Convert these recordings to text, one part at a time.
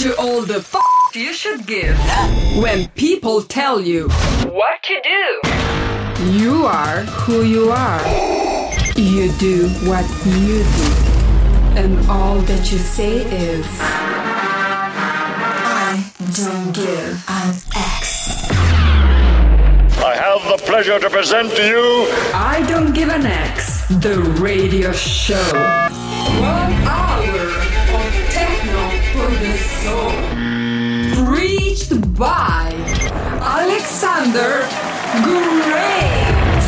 to all the f you should give when people tell you what to do. You are who you are. You do what you do. And all that you say is I don't give an X. I have the pleasure to present to you I Don't Give an X, the radio show. One hour by Alexander Great.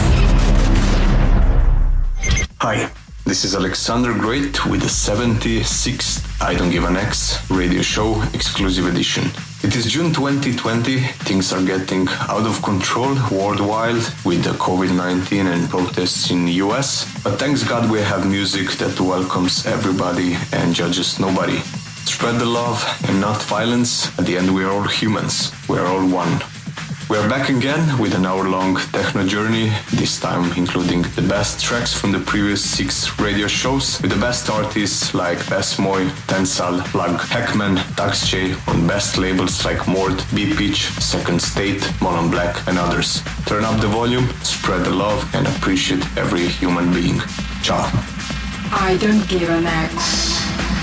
Hi, this is Alexander Great with the 76th I Don't Give an X radio show exclusive edition. It is June 2020, things are getting out of control worldwide with the COVID-19 and protests in the US, but thanks God we have music that welcomes everybody and judges nobody. Spread the love and not violence, at the end we are all humans, we are all one. We are back again with an hour long techno journey, this time including the best tracks from the previous six radio shows, with the best artists like Best Tensal, Plug, Heckman, J on best labels like Mord, BPitch, Second State, Monnom Black, and others. Turn up the volume, spread the love, and appreciate every human being. Ciao. I don't give an X.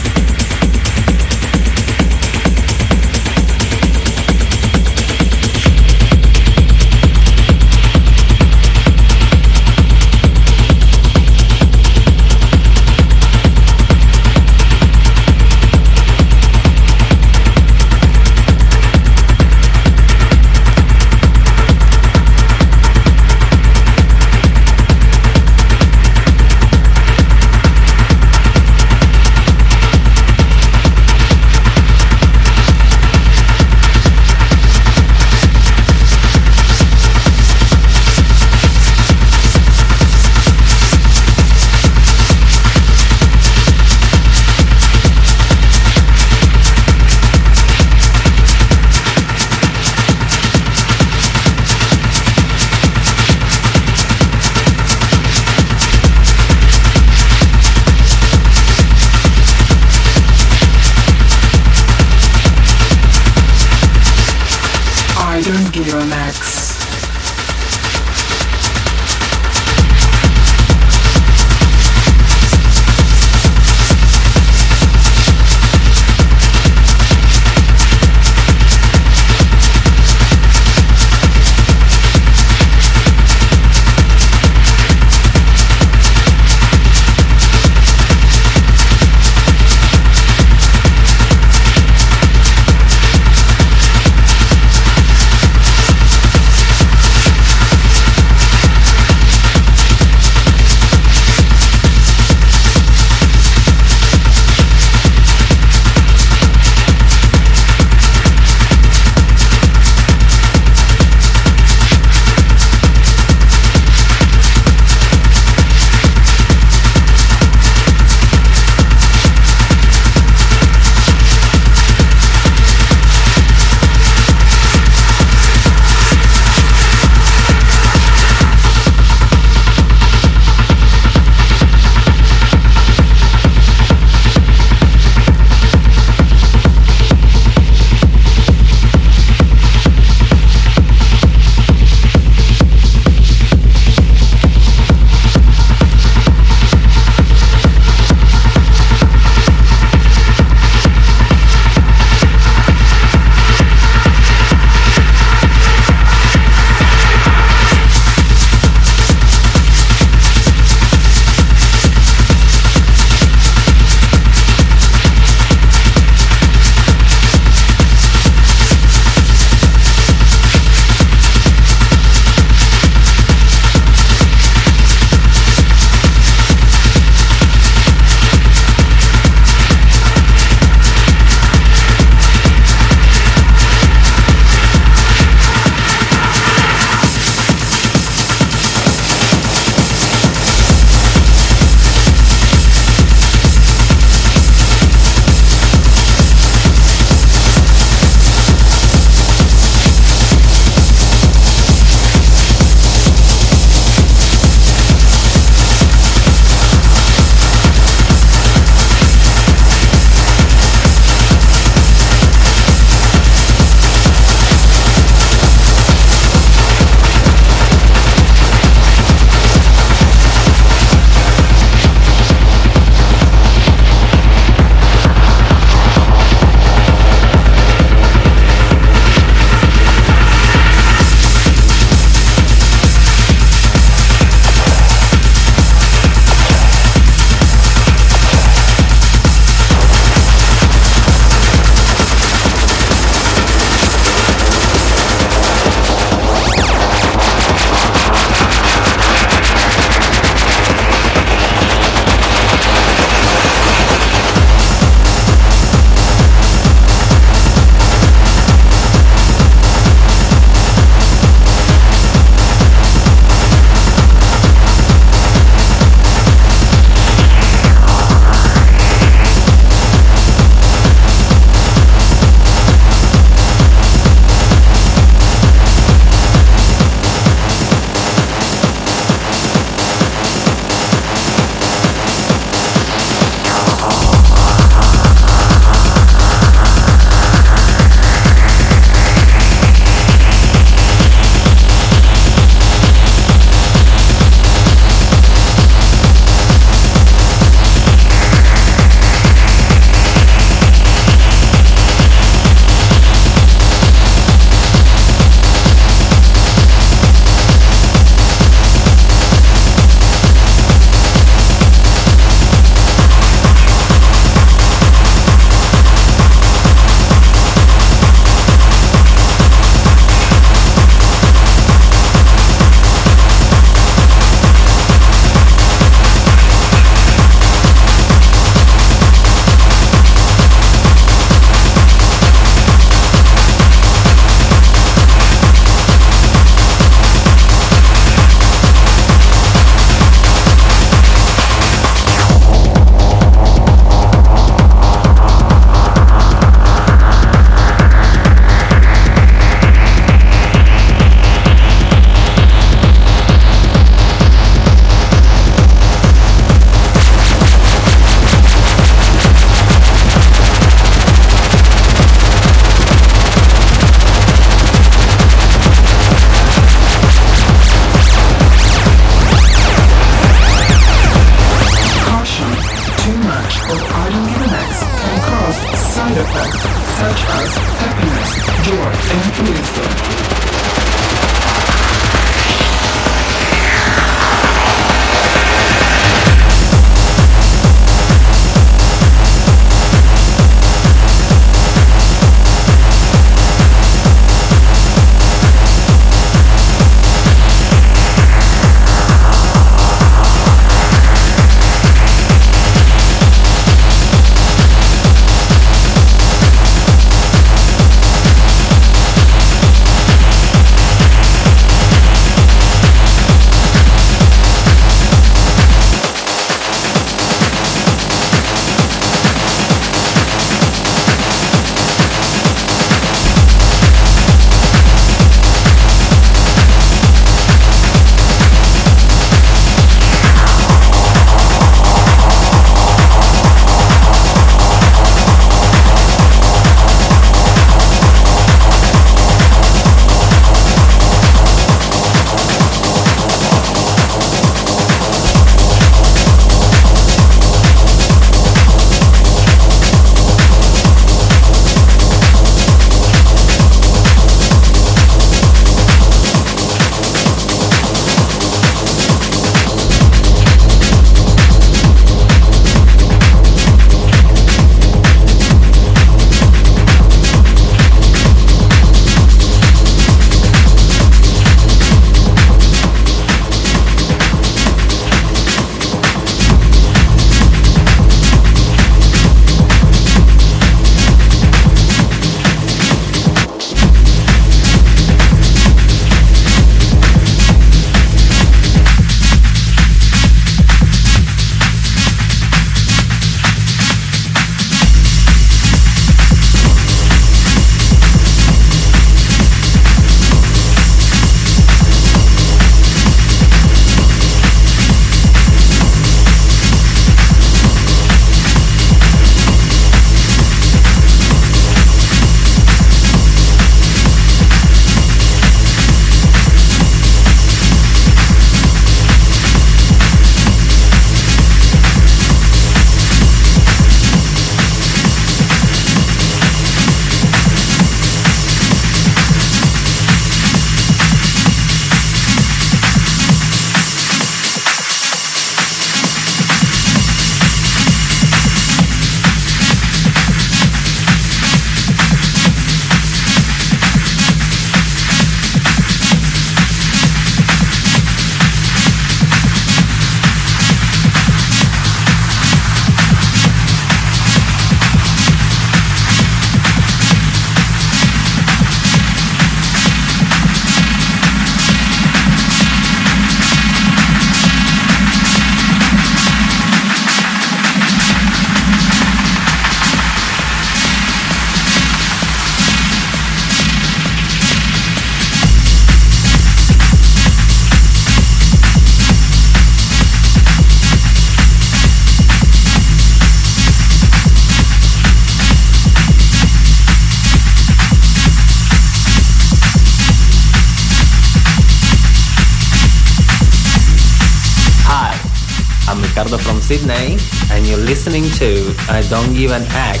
Sydney, and you're listening to I Don't Give an X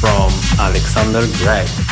from Alexander Great.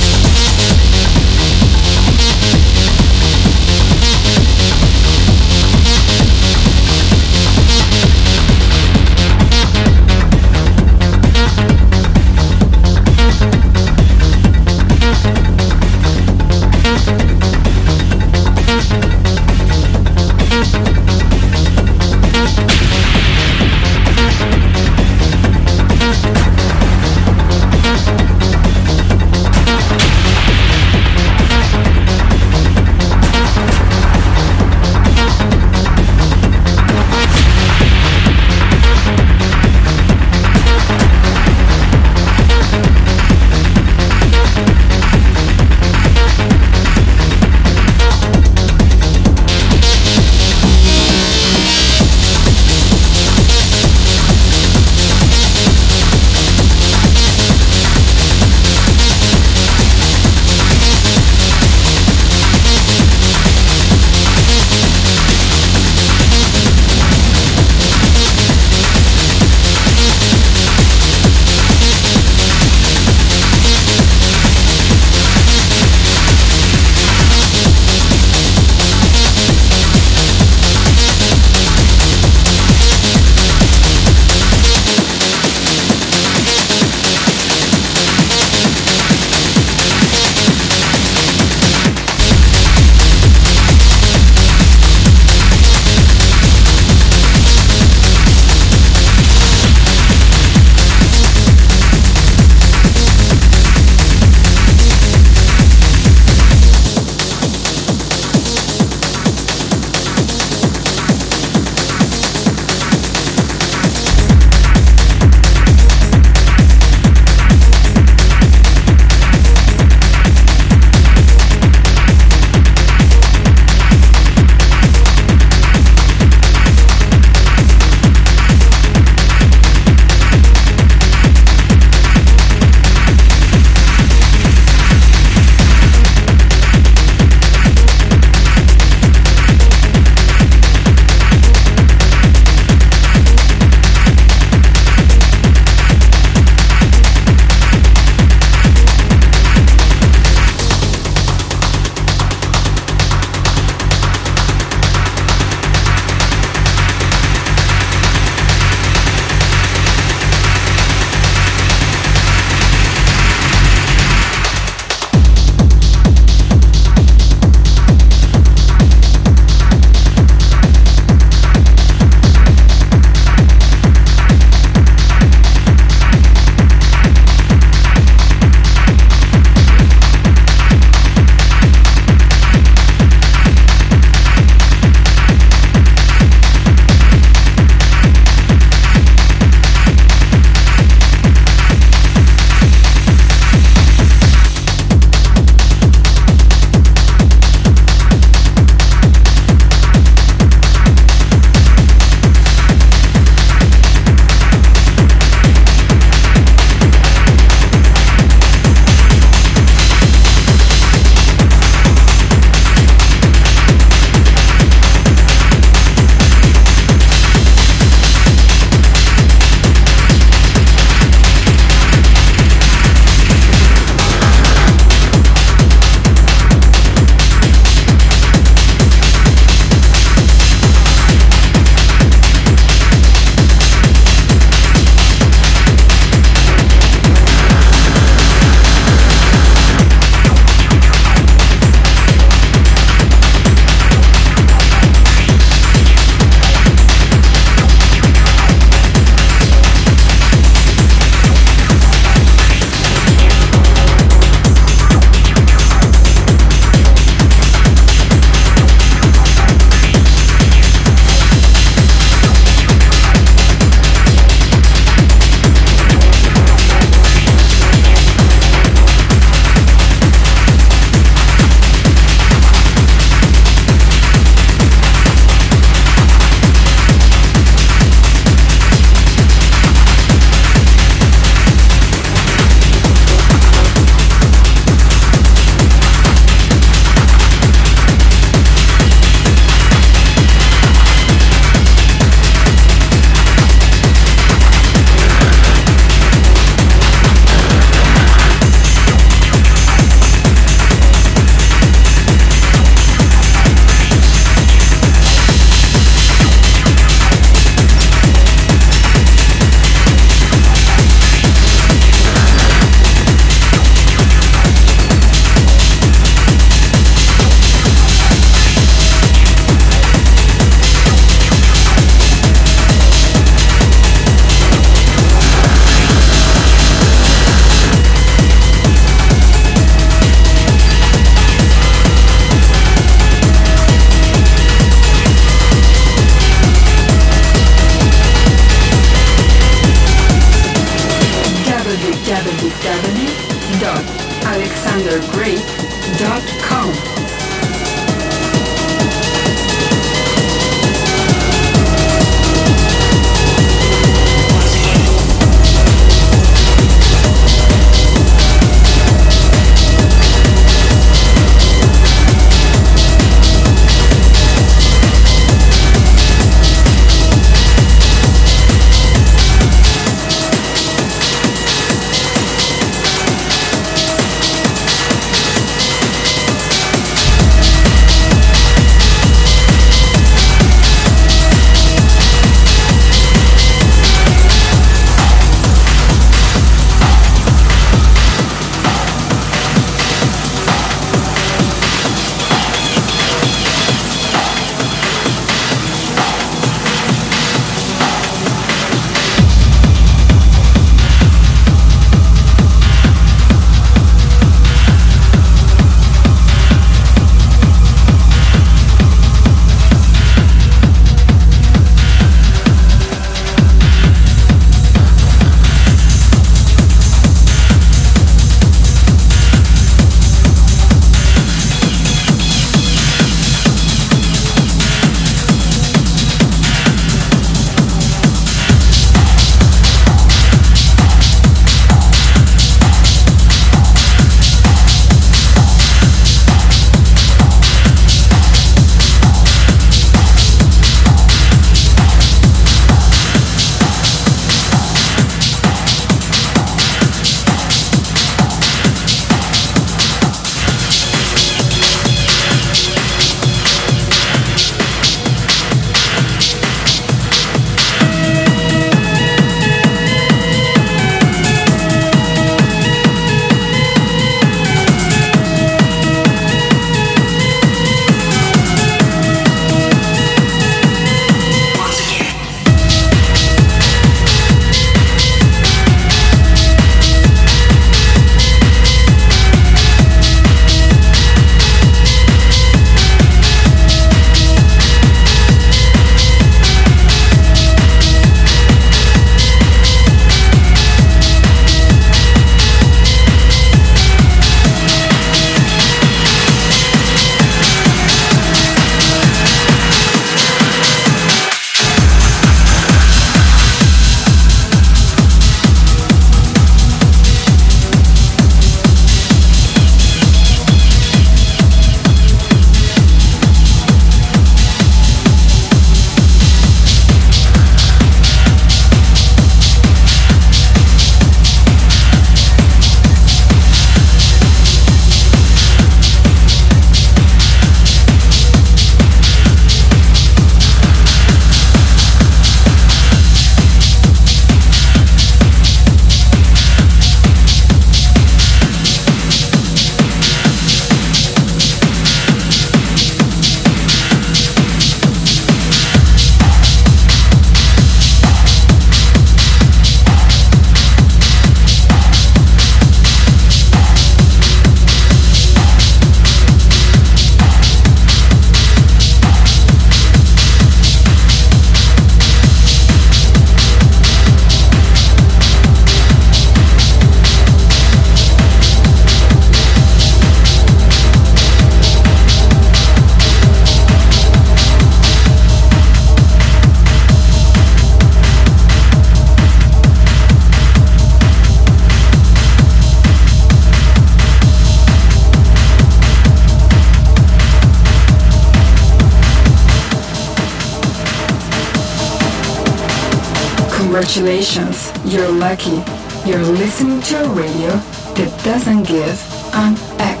Congratulations, you're lucky. You're listening to a radio that doesn't give an X.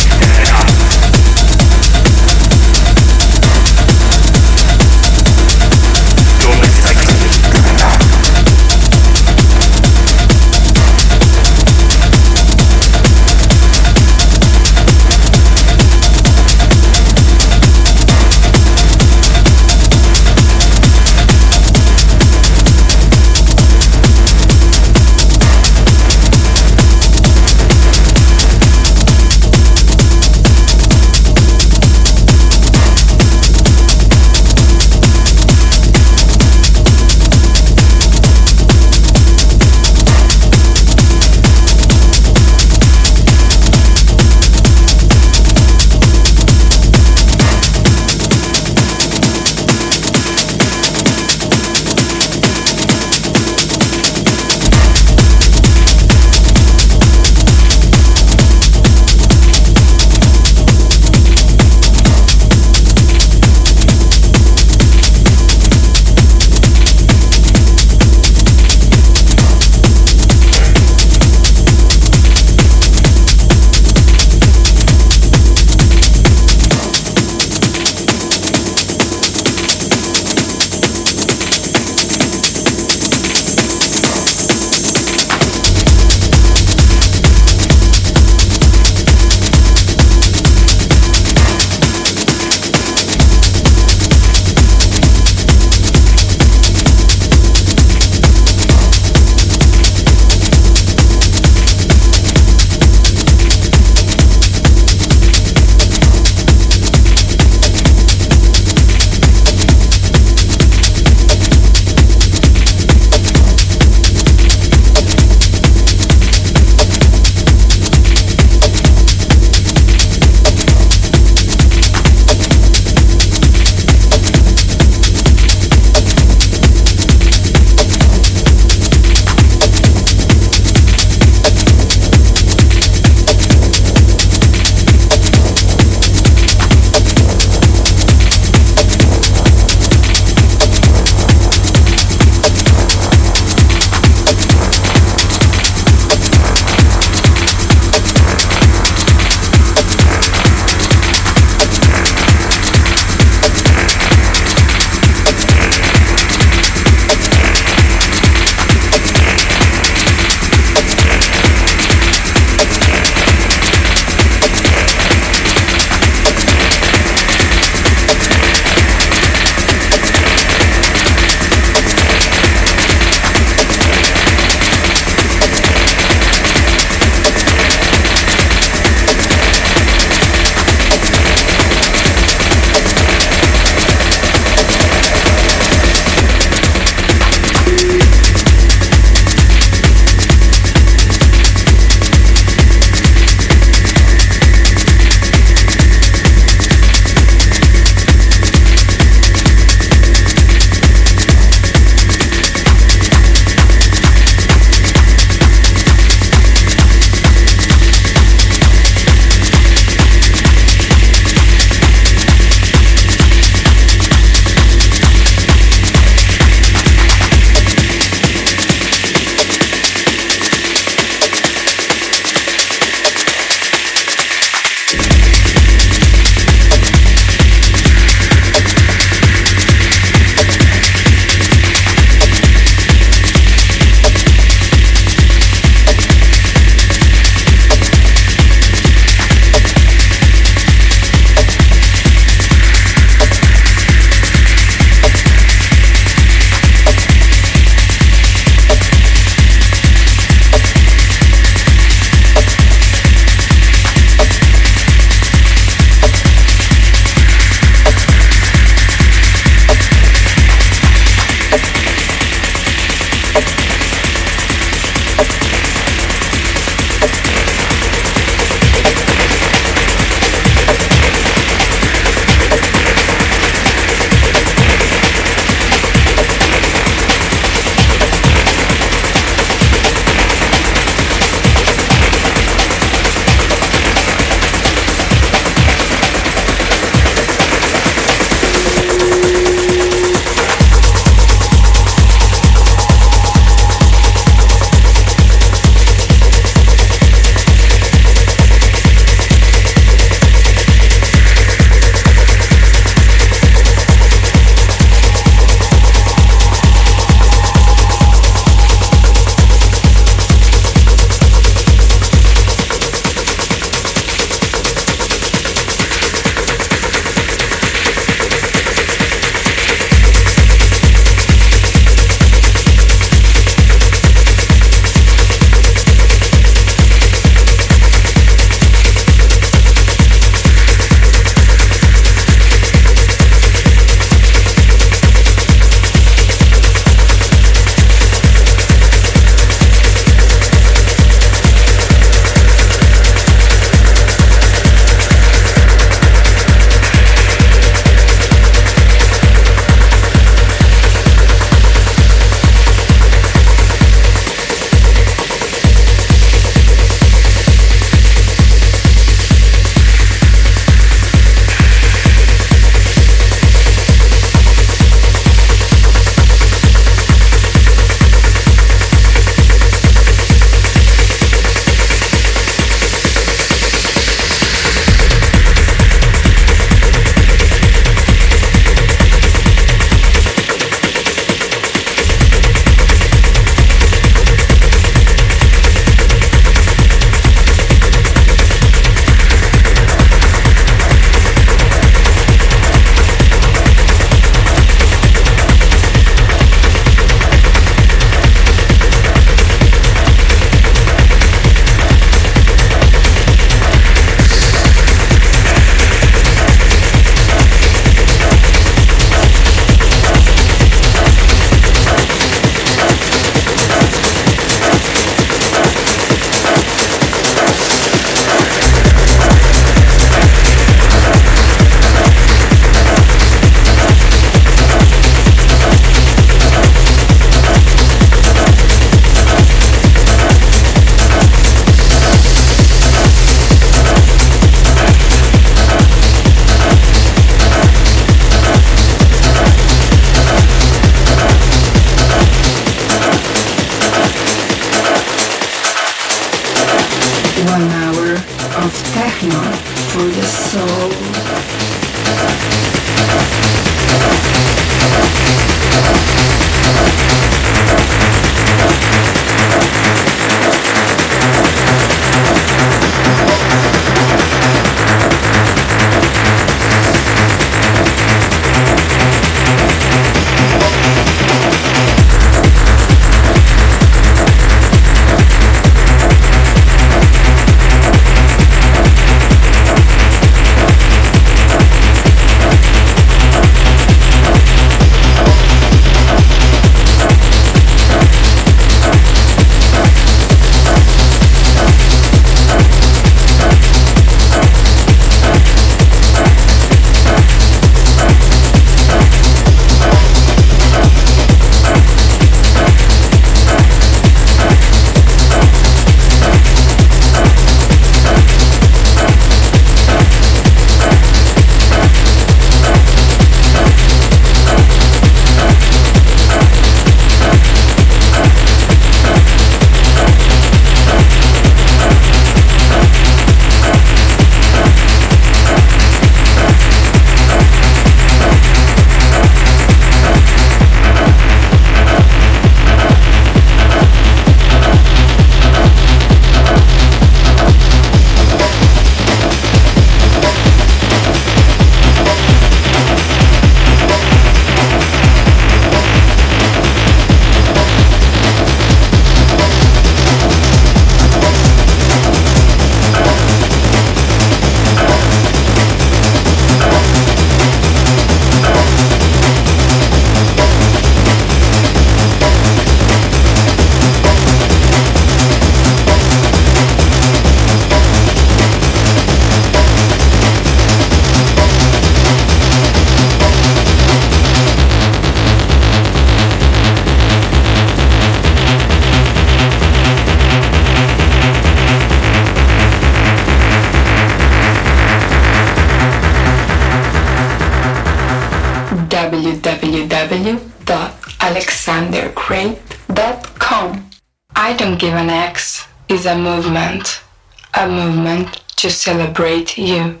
celebrate you.